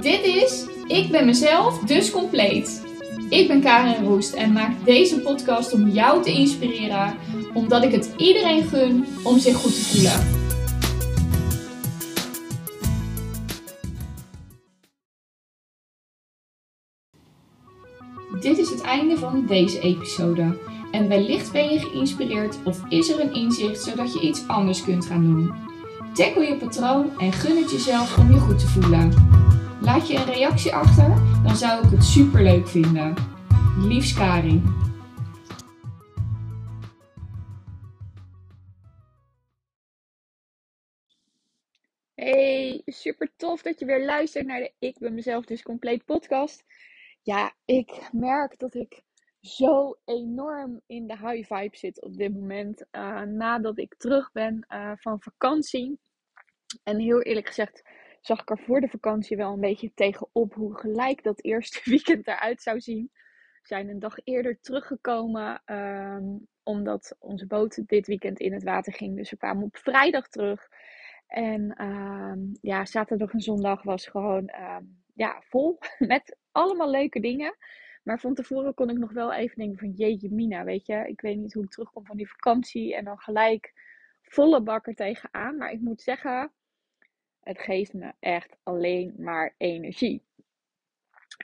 Dit is Ik ben mezelf, dus compleet. Ik ben Karin Roest en maak deze podcast om jou te inspireren, omdat ik het iedereen gun om zich goed te voelen. Dit is het einde van deze episode. En wellicht ben je geïnspireerd of is er een inzicht zodat je iets anders kunt gaan doen. Tackle je patroon en gun het jezelf om je goed te voelen. Laat je een reactie achter, dan zou ik het super leuk vinden. Liefs Karin. Hey, super tof dat je weer luistert naar de Ik ben mezelf dus compleet podcast. Ja, ik merk dat ik zo enorm in de high vibe zit op dit moment. Uh, nadat ik terug ben uh, van vakantie. En heel eerlijk gezegd zag ik er voor de vakantie wel een beetje tegenop hoe gelijk dat eerste weekend eruit zou zien. We zijn een dag eerder teruggekomen, um, omdat onze boot dit weekend in het water ging. Dus we kwamen op vrijdag terug. En um, ja, zaterdag en zondag was gewoon um, ja, vol met allemaal leuke dingen. Maar van tevoren kon ik nog wel even denken van jeetje mina, weet je. Ik weet niet hoe ik terugkom van die vakantie en dan gelijk volle bakker tegenaan. Maar ik moet zeggen, het geeft me echt alleen maar energie.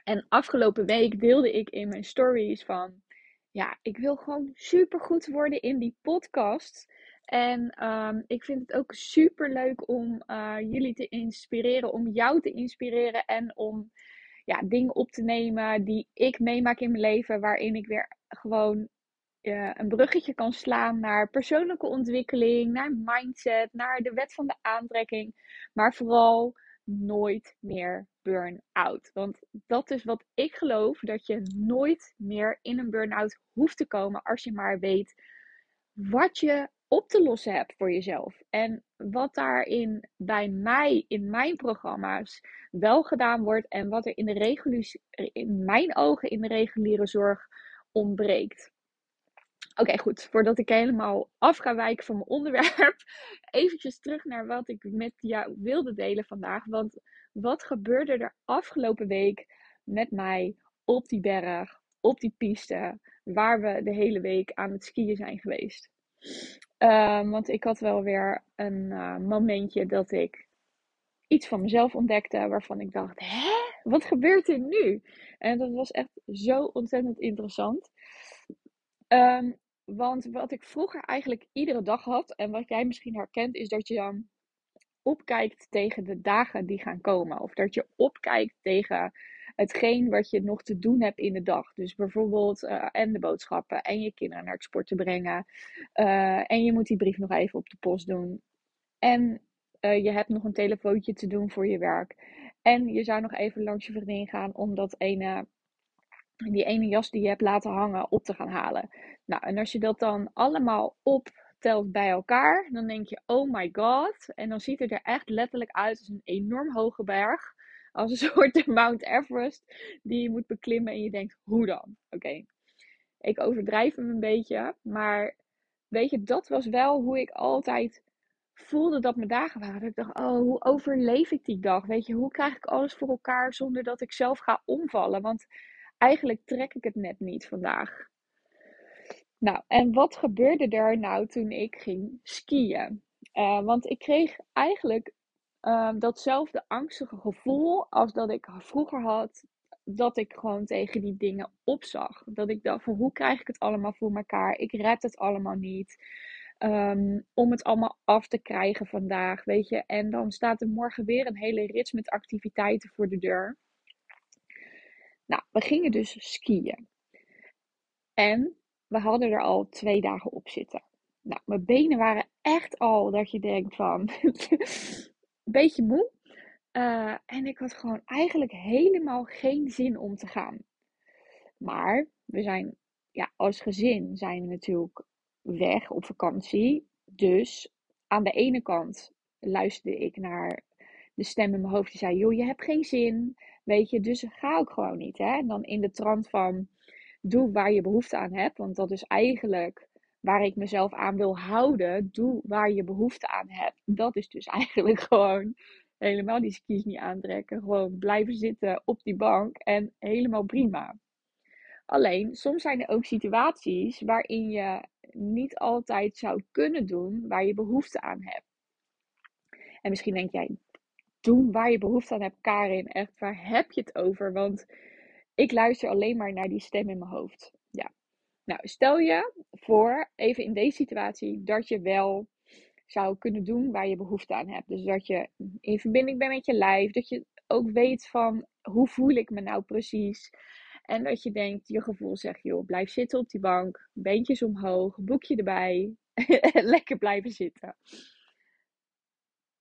En afgelopen week deelde ik in mijn stories van, ja, ik wil gewoon super goed worden in die podcast. En um, ik vind het ook super leuk om uh, jullie te inspireren, om jou te inspireren en om ja, dingen op te nemen die ik meemaak in mijn leven, waarin ik weer gewoon uh, een bruggetje kan slaan naar persoonlijke ontwikkeling, naar mindset, naar de wet van de aantrekking, maar vooral nooit meer burn-out. Want dat is wat ik geloof, dat je nooit meer in een burn-out hoeft te komen als je maar weet wat je op te lossen hebt voor jezelf. En wat daarin bij mij, in mijn programma's, wel gedaan wordt en wat er in, de in mijn ogen in de reguliere zorg ontbreekt. Oké, goed. Voordat ik helemaal af ga wijken van mijn onderwerp, eventjes terug naar wat ik met jou wilde delen vandaag. Want wat gebeurde er afgelopen week met mij op die berg, op die piste, waar we de hele week aan het skiën zijn geweest? Uh, want ik had wel weer een uh, momentje dat ik iets van mezelf ontdekte waarvan ik dacht: hè, wat gebeurt er nu? En dat was echt zo ontzettend interessant. Um, want wat ik vroeger eigenlijk iedere dag had, en wat jij misschien herkent, is dat je dan opkijkt tegen de dagen die gaan komen. Of dat je opkijkt tegen hetgeen wat je nog te doen hebt in de dag. Dus bijvoorbeeld uh, en de boodschappen en je kinderen naar het sporten brengen. Uh, en je moet die brief nog even op de post doen. En uh, je hebt nog een telefoontje te doen voor je werk. En je zou nog even langs je vriendin gaan om dat ene die ene jas die je hebt laten hangen op te gaan halen. Nou, en als je dat dan allemaal optelt bij elkaar, dan denk je, oh my god. En dan ziet het er echt letterlijk uit als een enorm hoge berg. Als een soort Mount Everest die je moet beklimmen. En je denkt, hoe dan? Oké, ik overdrijf hem een beetje. Maar weet je, dat was wel hoe ik altijd voelde dat mijn dagen waren. Ik dacht, oh, hoe overleef ik die dag? Weet je, hoe krijg ik alles voor elkaar zonder dat ik zelf ga omvallen? Want eigenlijk trek ik het net niet vandaag. Nou, en wat gebeurde er nou toen ik ging skiën? Uh, want ik kreeg eigenlijk uh, datzelfde angstige gevoel als dat ik vroeger had. Dat ik gewoon tegen die dingen opzag. Dat ik dacht van hoe krijg ik het allemaal voor elkaar? Ik red het allemaal niet. Um, om het allemaal af te krijgen vandaag, weet je. En dan staat er morgen weer een hele rits met activiteiten voor de deur. Nou, we gingen dus skiën. En we hadden er al twee dagen op zitten. Nou, mijn benen waren echt al dat je denkt van, een beetje moe. Uh, en ik had gewoon eigenlijk helemaal geen zin om te gaan. Maar we zijn, ja, als gezin zijn we natuurlijk weg op vakantie. Dus aan de ene kant luisterde ik naar de stem in mijn hoofd die zei: Joh, je hebt geen zin. Weet je, dus ga ook gewoon niet. Hè? En dan in de trant van doe waar je behoefte aan hebt. Want dat is eigenlijk waar ik mezelf aan wil houden. Doe waar je behoefte aan hebt. Dat is dus eigenlijk gewoon helemaal die skis niet aantrekken. Gewoon blijven zitten op die bank en helemaal prima. Alleen, soms zijn er ook situaties waarin je niet altijd zou kunnen doen waar je behoefte aan hebt. En misschien denk jij, doen waar je behoefte aan hebt, Karin, echt, waar heb je het over? Want ik luister alleen maar naar die stem in mijn hoofd. Ja. Nou, stel je voor, even in deze situatie, dat je wel zou kunnen doen waar je behoefte aan hebt. Dus dat je in verbinding bent met je lijf, dat je ook weet van hoe voel ik me nou precies. En dat je denkt, je gevoel zegt, joh, blijf zitten op die bank, beentjes omhoog, boekje erbij, lekker blijven zitten.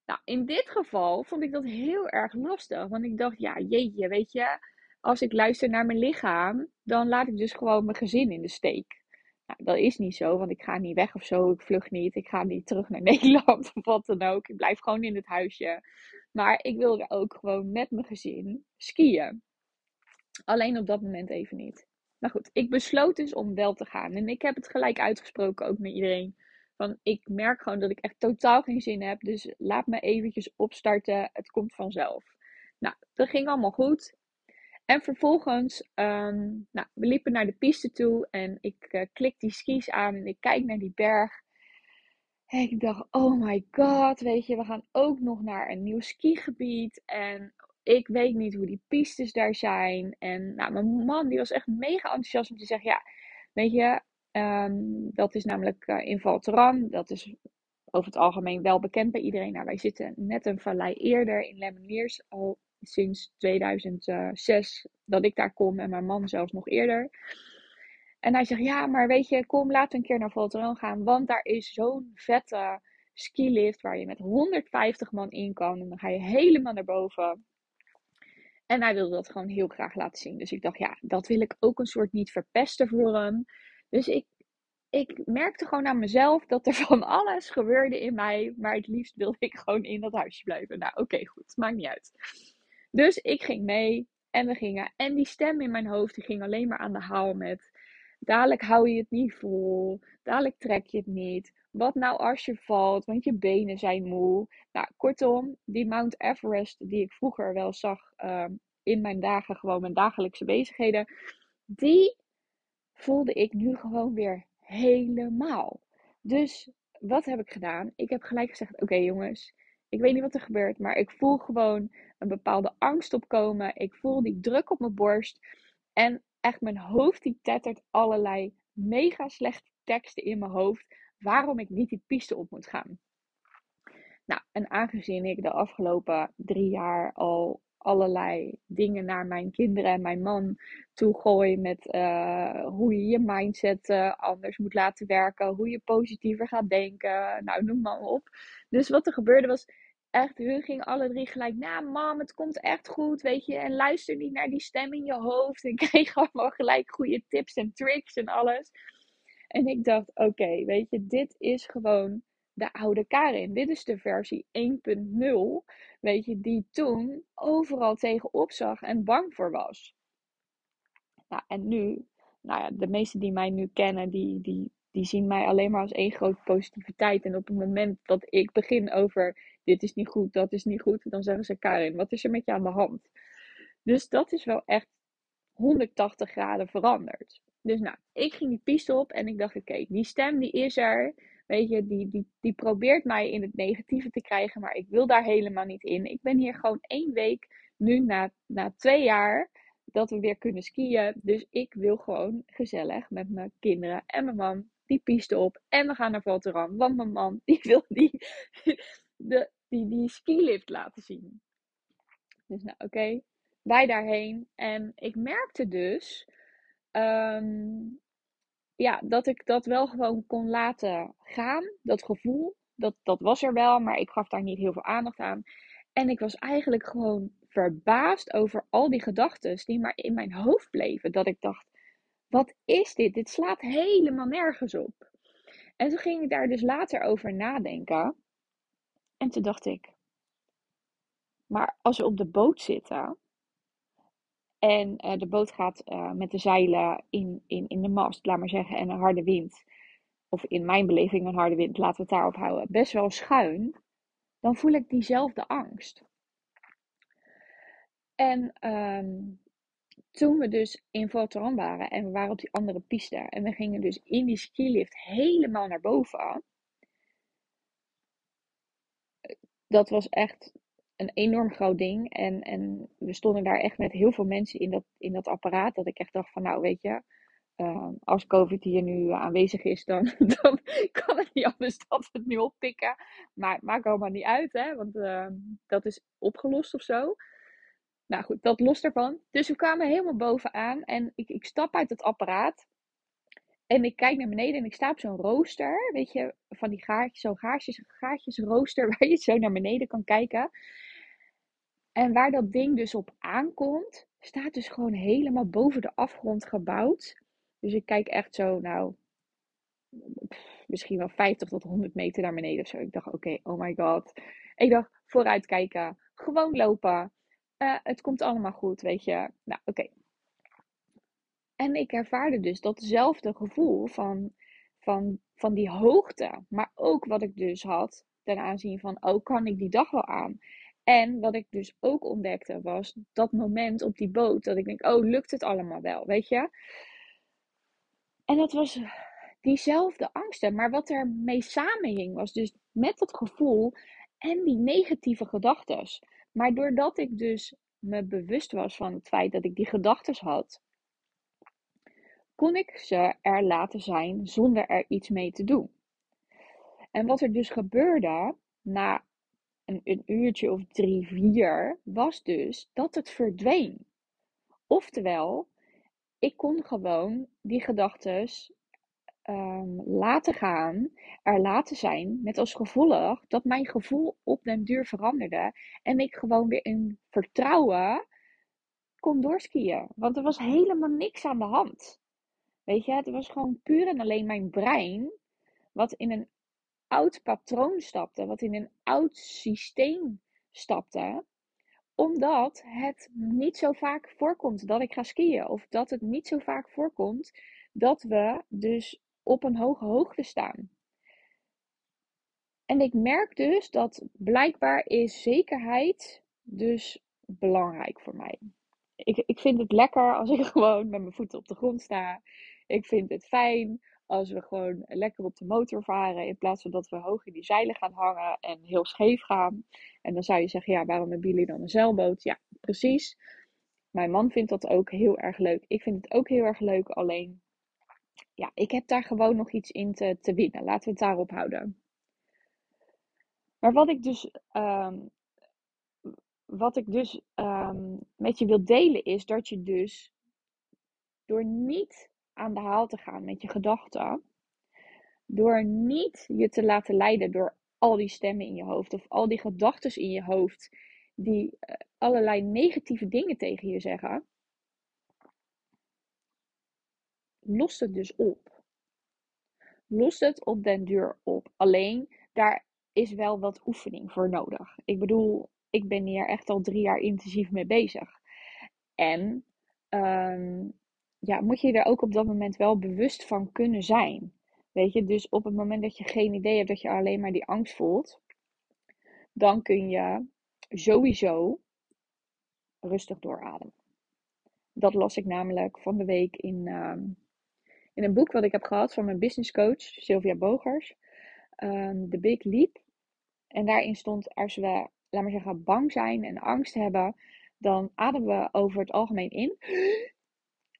Nou, in dit geval vond ik dat heel erg lastig, want ik dacht, ja, jeetje, weet je, als ik luister naar mijn lichaam, dan laat ik dus gewoon mijn gezin in de steek. Nou, dat is niet zo, want ik ga niet weg of zo, ik vlug niet, ik ga niet terug naar Nederland of wat dan ook. Ik blijf gewoon in het huisje. Maar ik wilde ook gewoon met mijn gezin skiën. Alleen op dat moment even niet. Maar goed, ik besloot dus om wel te gaan. En ik heb het gelijk uitgesproken ook met iedereen. Van ik merk gewoon dat ik echt totaal geen zin heb. Dus laat me eventjes opstarten. Het komt vanzelf. Nou, dat ging allemaal goed. En vervolgens, um, nou, we liepen naar de piste toe en ik uh, klik die skis aan en ik kijk naar die berg. En ik dacht, oh my god, weet je, we gaan ook nog naar een nieuw skigebied. En ik weet niet hoe die pistes daar zijn. En nou, mijn man die was echt mega enthousiast om te zeggen, ja, weet je, um, dat is namelijk uh, in Valteran. Dat is over het algemeen wel bekend bij iedereen. Nou, wij zitten net een vallei eerder in Lemmermeers, al sinds 2006 dat ik daar kom en mijn man zelfs nog eerder. En hij zegt, ja, maar weet je, kom, laten we een keer naar Valteran gaan, want daar is zo'n vette skilift waar je met 150 man in kan. En dan ga je helemaal naar boven. En hij wilde dat gewoon heel graag laten zien. Dus ik dacht, ja, dat wil ik ook een soort niet verpesten voor hem. Dus ik, ik merkte gewoon aan mezelf dat er van alles gebeurde in mij. Maar het liefst wilde ik gewoon in dat huisje blijven. Nou, oké, goed. Maakt niet uit. Dus ik ging mee en we gingen. En die stem in mijn hoofd die ging alleen maar aan de haal met. Dadelijk hou je het niet vol. Dadelijk trek je het niet. Wat nou als je valt, want je benen zijn moe. Nou, kortom, die Mount Everest die ik vroeger wel zag uh, in mijn dagen, gewoon mijn dagelijkse bezigheden. Die voelde ik nu gewoon weer helemaal. Dus wat heb ik gedaan? Ik heb gelijk gezegd: Oké, jongens, ik weet niet wat er gebeurt, maar ik voel gewoon een bepaalde angst opkomen. Ik voel die druk op mijn borst. En echt mijn hoofd die tettert allerlei mega slechte teksten in mijn hoofd. Waarom ik niet die piste op moet gaan. Nou, en aangezien ik de afgelopen drie jaar al allerlei dingen naar mijn kinderen en mijn man toe gooi. Met uh, hoe je je mindset uh, anders moet laten werken. Hoe je positiever gaat denken. Nou, noem maar op. Dus wat er gebeurde was echt, hun gingen alle drie gelijk, nou mam, het komt echt goed, weet je. En luister niet naar die stem in je hoofd. En kreeg allemaal gelijk goede tips en tricks en alles. En ik dacht, oké, weet je, dit is gewoon de oude Karin. Dit is de versie 1.0, weet je, die toen overal tegenop zag en bang voor was. Nou, en nu, nou ja, de meesten die mij nu kennen, die, die, die zien mij alleen maar als één grote positiviteit. En op het moment dat ik begin over dit is niet goed, dat is niet goed, dan zeggen ze Karin, wat is er met je aan de hand? Dus dat is wel echt 180 graden veranderd. Dus nou, ik ging die piste op en ik dacht, oké, die stem die is er. Weet je, die, die, die probeert mij in het negatieve te krijgen, maar ik wil daar helemaal niet in. Ik ben hier gewoon één week, nu na, na twee jaar, dat we weer kunnen skiën. Dus ik wil gewoon gezellig met mijn kinderen en mijn man die piste op. En we gaan naar Valteran, want mijn man die wil die, de, die, die skilift laten zien. Dus nou, oké, wij daarheen. En ik merkte dus um, ja, dat ik dat wel gewoon kon laten gaan. Dat gevoel, dat, dat was er wel, maar ik gaf daar niet heel veel aandacht aan. En ik was eigenlijk gewoon verbaasd over al die gedachten die maar in mijn hoofd bleven. Dat ik dacht, wat is dit? Dit slaat helemaal nergens op. En toen ging ik daar dus later over nadenken. En toen dacht ik, maar als we op de boot zitten en uh, de boot gaat uh, met de zeilen in, in, in de mast, laat maar zeggen, en een harde wind, of in mijn beleving een harde wind, laten we het daarop houden, best wel schuin, dan voel ik diezelfde angst. En ehm, toen we dus in Volteran waren en we waren op die andere piste en we gingen dus in die skilift helemaal naar boven. Dat was echt een enorm groot ding. En, en we stonden daar echt met heel veel mensen in dat, in dat apparaat. Dat ik echt dacht van nou weet je, uh, als COVID hier nu aanwezig is, dan, dan kan het niet anders we het nu oppikken. Maar maakt allemaal niet uit, hè, want uh, dat is opgelost of zo. Nou goed, dat los ervan. Dus we kwamen helemaal bovenaan en ik, ik stap uit het apparaat. En ik kijk naar beneden en ik sta op zo'n rooster. Weet je, van die gaatjes, zo gaatjes, gaatjes rooster waar je zo naar beneden kan kijken. En waar dat ding dus op aankomt, staat dus gewoon helemaal boven de afgrond gebouwd. Dus ik kijk echt zo, nou, misschien wel 50 tot 100 meter naar beneden of zo. Ik dacht, oké, oh my god. Ik dacht, vooruit kijken, gewoon lopen. Uh, het komt allemaal goed, weet je. Nou, oké. En ik ervaarde dus datzelfde gevoel van, van, van die hoogte. Maar ook wat ik dus had ten aanzien van, oh, kan ik die dag wel aan? En wat ik dus ook ontdekte was dat moment op die boot. Dat ik denk, oh, lukt het allemaal wel, weet je? En dat was diezelfde angsten. Maar wat er mee samenhing was dus met dat gevoel en die negatieve gedachten. Maar doordat ik dus me bewust was van het feit dat ik die gedachten had, kon ik ze er laten zijn zonder er iets mee te doen. En wat er dus gebeurde na een, een uurtje of drie, vier, was dus dat het verdween. Oftewel, ik kon gewoon die gedachten um, laten gaan, er laten zijn, met als gevolg dat mijn gevoel op den duur veranderde en ik gewoon weer in vertrouwen kon doorskiën. Want er was helemaal niks aan de hand. Weet je, het was gewoon puur en alleen mijn brein wat in een oud patroon stapte, wat in een oud systeem stapte omdat het niet zo vaak voorkomt dat ik ga skiën. Of dat het niet zo vaak voorkomt dat we dus op een hoge hoogte staan. En ik merk dus dat blijkbaar is zekerheid dus belangrijk voor mij. Ik, ik vind het lekker als ik gewoon met mijn voeten op de grond sta. Ik vind het fijn als we gewoon lekker op de motor varen. In plaats van dat we hoog in die zeilen gaan hangen en heel scheef gaan. En dan zou je zeggen, ja, waarom hebben jullie dan een zeilboot? Ja, precies. Mijn man vindt dat ook heel erg leuk. Ik vind het ook heel erg leuk. Alleen, ja, ik heb daar gewoon nog iets in te, te winnen. Laten we het daarop houden. Maar wat ik dus, um, wat ik dus um, met je wil delen is dat je dus door niet aan de haal te gaan met je gedachten, door niet je te laten leiden door al die stemmen in je hoofd of al die gedachten in je hoofd die uh, allerlei negatieve dingen tegen je zeggen, lost het dus op. Lost het op den duur op. Alleen daar is wel wat oefening voor nodig. Ik bedoel, ik ben hier echt al drie jaar intensief mee bezig. En um, ja, moet je er ook op dat moment wel bewust van kunnen zijn. Weet je, dus op het moment dat je geen idee hebt dat je alleen maar die angst voelt, dan kun je sowieso rustig doorademen. Dat las ik namelijk van de week in, uh, in een boek wat ik heb gehad van mijn business coach, Sylvia Bogers. Um, The Big Leap. En daarin stond, als we, laat maar zeggen, bang zijn en angst hebben, dan ademen we over het algemeen in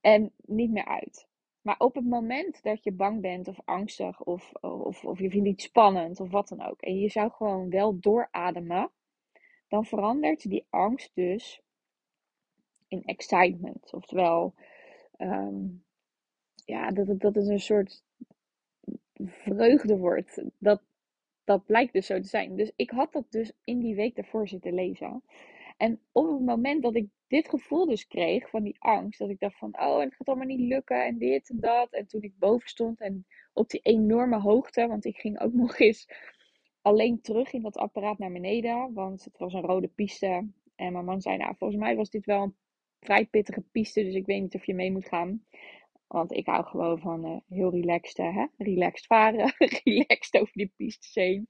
en niet meer uit. Maar op het moment dat je bang bent of angstig of, of, of je vindt iets spannend of wat dan ook. En je zou gewoon wel doorademen. Dan verandert die angst dus in excitement. Oftewel, um, ja, dat het, dat het een soort vreugde wordt. Dat, dat blijkt dus zo te zijn. Dus ik had dat dus in die week daarvoor zitten lezen. En op het moment dat ik dit gevoel dus kreeg van die angst, dat ik dacht van, oh, het gaat allemaal niet lukken en dit en dat. En toen ik boven stond en op die enorme hoogte, want ik ging ook nog eens alleen terug in dat apparaat naar beneden, want het was een rode piste. En mijn man zei, nou, volgens mij was dit wel een vrij pittige piste, dus ik weet niet of je mee moet gaan. Want ik hou gewoon van uh, heel relaxed, hè? relaxed varen, relaxed over die pistes heen.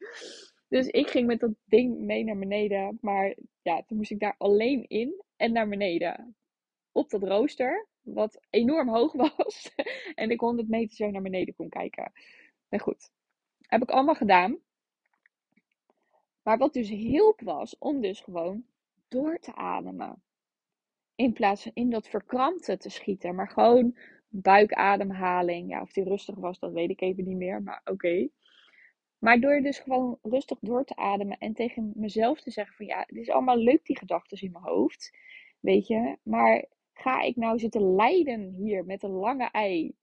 Dus ik ging met dat ding mee naar beneden. Maar ja, toen moest ik daar alleen in en naar beneden. Op dat rooster, wat enorm hoog was. en ik 100 meter zo naar beneden kon kijken. Maar goed, heb ik allemaal gedaan. Maar wat dus hielp was om dus gewoon door te ademen. In plaats van in dat verkrampte te schieten. Maar gewoon buikademhaling. Ja, of die rustig was, dat weet ik even niet meer. Maar oké. Maar door dus gewoon rustig door te ademen en tegen mezelf te zeggen van ja, het is allemaal leuk die gedachten in mijn hoofd. Weet je, maar ga ik nou zitten lijden hier met een lange ei.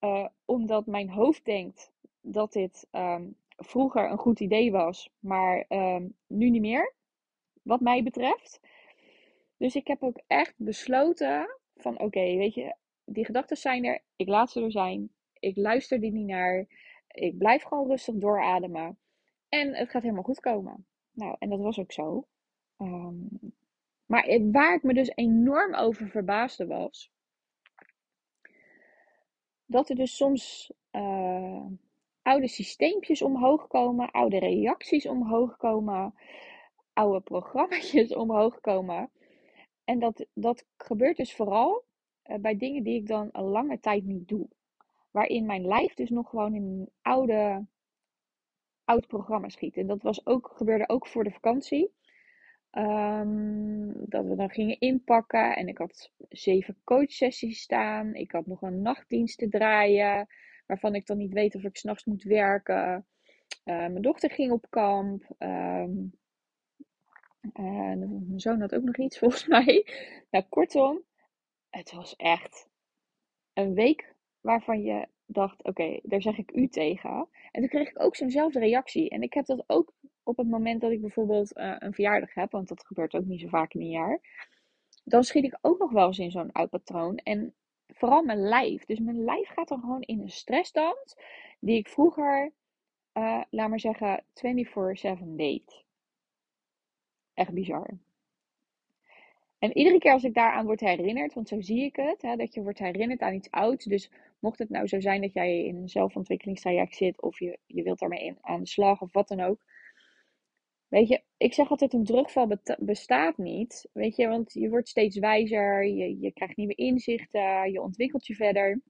Uh, omdat mijn hoofd denkt dat dit um, vroeger een goed idee was, maar um, nu niet meer. Wat mij betreft. Dus ik heb ook echt besloten van oké, weet je, die gedachten zijn er. Ik laat ze er zijn. Ik luister die niet naar. Ik blijf gewoon rustig doorademen. En het gaat helemaal goed komen. Nou, en dat was ook zo. Um, maar waar ik me dus enorm over verbaasde was. Dat er dus soms uh, oude systeempjes omhoog komen, oude reacties omhoog komen, oude programma's omhoog komen. En dat, dat gebeurt dus vooral uh, bij dingen die ik dan een lange tijd niet doe. Waarin mijn lijf dus nog gewoon in een oude, oud programma schiet. En dat was ook, gebeurde ook voor de vakantie. Um, dat we dan gingen inpakken. En ik had zeven coachsessies staan. Ik had nog een nachtdienst te draaien. Waarvan ik dan niet weet of ik s'nachts moet werken. Uh, mijn dochter ging op kamp. Um, mijn zoon had ook nog iets volgens mij. Nou, kortom, het was echt een week waarvan je dacht: oké, daar zeg ik u tegen. En toen kreeg ik ook zo'nzelfde reactie. En ik heb dat ook op het moment dat ik bijvoorbeeld uh, een verjaardag heb, want dat gebeurt ook niet zo vaak in een jaar. Dan schiet ik ook nog wel eens in zo'n oud patroon. En vooral mijn lijf. Dus mijn lijf gaat dan gewoon in een stressstand. Die ik vroeger, uh, laat maar zeggen, 24-7 deed. Echt bizar. En iedere keer als ik daaraan word herinnerd, want zo zie ik het, hè, dat je wordt herinnerd aan iets ouds. Dus mocht het nou zo zijn dat jij in een zelfontwikkelingstraject zit, of je, je wilt daarmee in, aan de slag, of wat dan ook. Weet je, ik zeg altijd: een drugval bestaat niet. Weet je, want je wordt steeds wijzer, je, je krijgt nieuwe inzichten, je ontwikkelt je verder.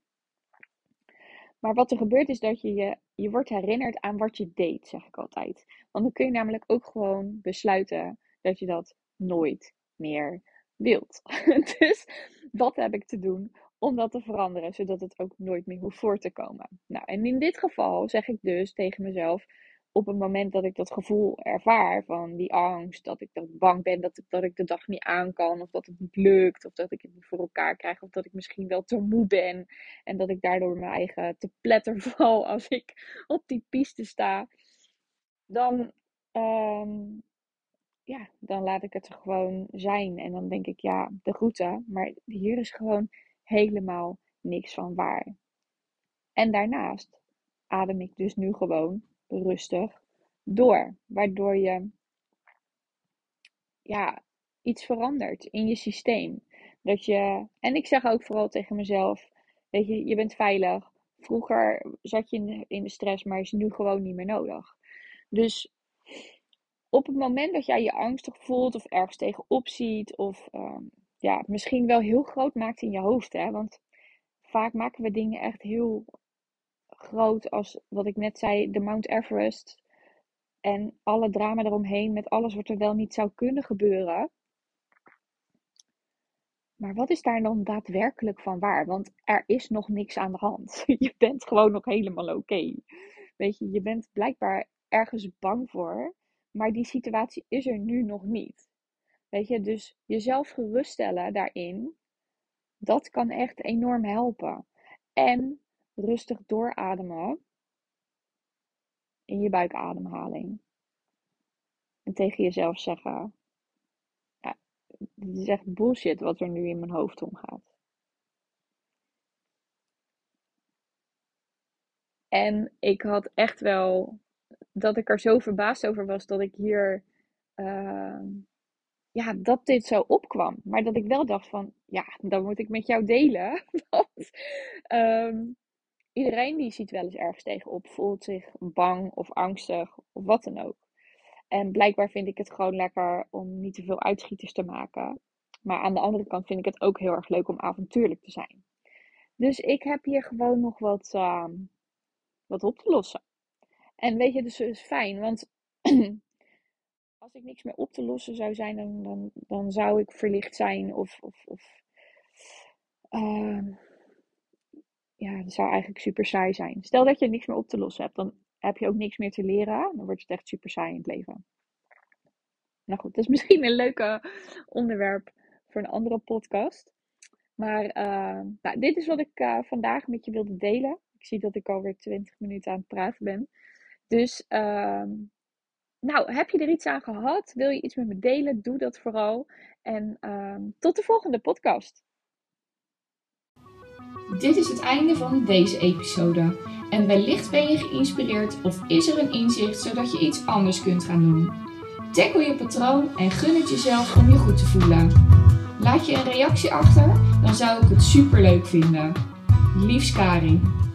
Maar wat er gebeurt is dat je, je je wordt herinnerd aan wat je deed, zeg ik altijd. Want dan kun je namelijk ook gewoon besluiten dat je dat nooit meer wilt. dus wat heb ik te doen om dat te veranderen, zodat het ook nooit meer hoeft voor te komen? Nou, en in dit geval zeg ik dus tegen mezelf: op het moment dat ik dat gevoel ervaar van die angst, dat ik, dat bang ben dat ik, dat ik de dag niet aan kan, of dat het niet lukt, of dat ik het niet voor elkaar krijg, of dat ik misschien wel te moe ben en dat ik daardoor mijn eigen te pletter val als ik op die piste sta, dan, um, ja, dan laat ik het er gewoon zijn. En dan denk ik, ja, de groeten, maar hier is gewoon helemaal niks van waar. En daarnaast adem ik dus nu gewoon rustig door. Waardoor je ja, iets verandert in je systeem. Dat je, en ik zeg ook vooral tegen mezelf: Weet je, je bent veilig. Vroeger zat je in de, in de stress, maar is nu gewoon niet meer nodig. Dus op het moment dat jij je angstig voelt of ergens tegenop ziet, of um, ja, misschien wel heel groot maakt in je hoofd, hè? want vaak maken we dingen echt heel groot als wat ik net zei, de Mount Everest. En alle drama eromheen met alles wat er wel niet zou kunnen gebeuren. Maar wat is daar dan daadwerkelijk van waar? Want er is nog niks aan de hand. Je bent gewoon nog helemaal oké. Weet je, je bent blijkbaar ergens bang voor, maar die situatie is er nu nog niet. Weet je, dus jezelf geruststellen daarin, dat kan echt enorm helpen. En rustig doorademen in je buikademhaling. En tegen jezelf zeggen: ja, Dit is echt bullshit wat er nu in mijn hoofd omgaat. En ik had echt wel dat ik er zo verbaasd over was dat ik hier. Uh, ja, dat dit zo opkwam. Maar dat ik wel dacht van, ja, dan moet ik met jou delen. Want um, Iedereen die ziet wel eens ergens tegenop, voelt zich bang of angstig of wat dan ook. En blijkbaar vind ik het gewoon lekker om niet te veel uitschieters te maken. Maar aan de andere kant vind ik het ook heel erg leuk om avontuurlijk te zijn. Dus ik heb hier gewoon nog wat, uh, wat op te lossen. En weet je, dus is fijn, want als ik niks meer op te lossen zou zijn, dan, dan, dan zou ik verlicht zijn of, of, of uh, ja, dat zou eigenlijk super saai zijn. Stel dat je niks meer op te lossen hebt, dan heb je ook niks meer te leren. Dan wordt het echt super saai in het leven. Nou goed, dat is misschien een leuke onderwerp voor een andere podcast. Maar uh, nou, dit is wat ik uh, vandaag met je wilde delen. Ik zie dat ik alweer 20 minuten aan het praten ben. Dus, uh, nou, heb je er iets aan gehad? Wil je iets met me delen? Doe dat vooral. En ehm, tot de volgende podcast. Dit is het einde van deze episode. En wellicht ben je geïnspireerd of is er een inzicht zodat je iets anders kunt gaan doen. Tackle je patroon en gun het jezelf om je goed te voelen. Laat je een reactie achter, dan zou ik het super leuk vinden. Liefs Karin.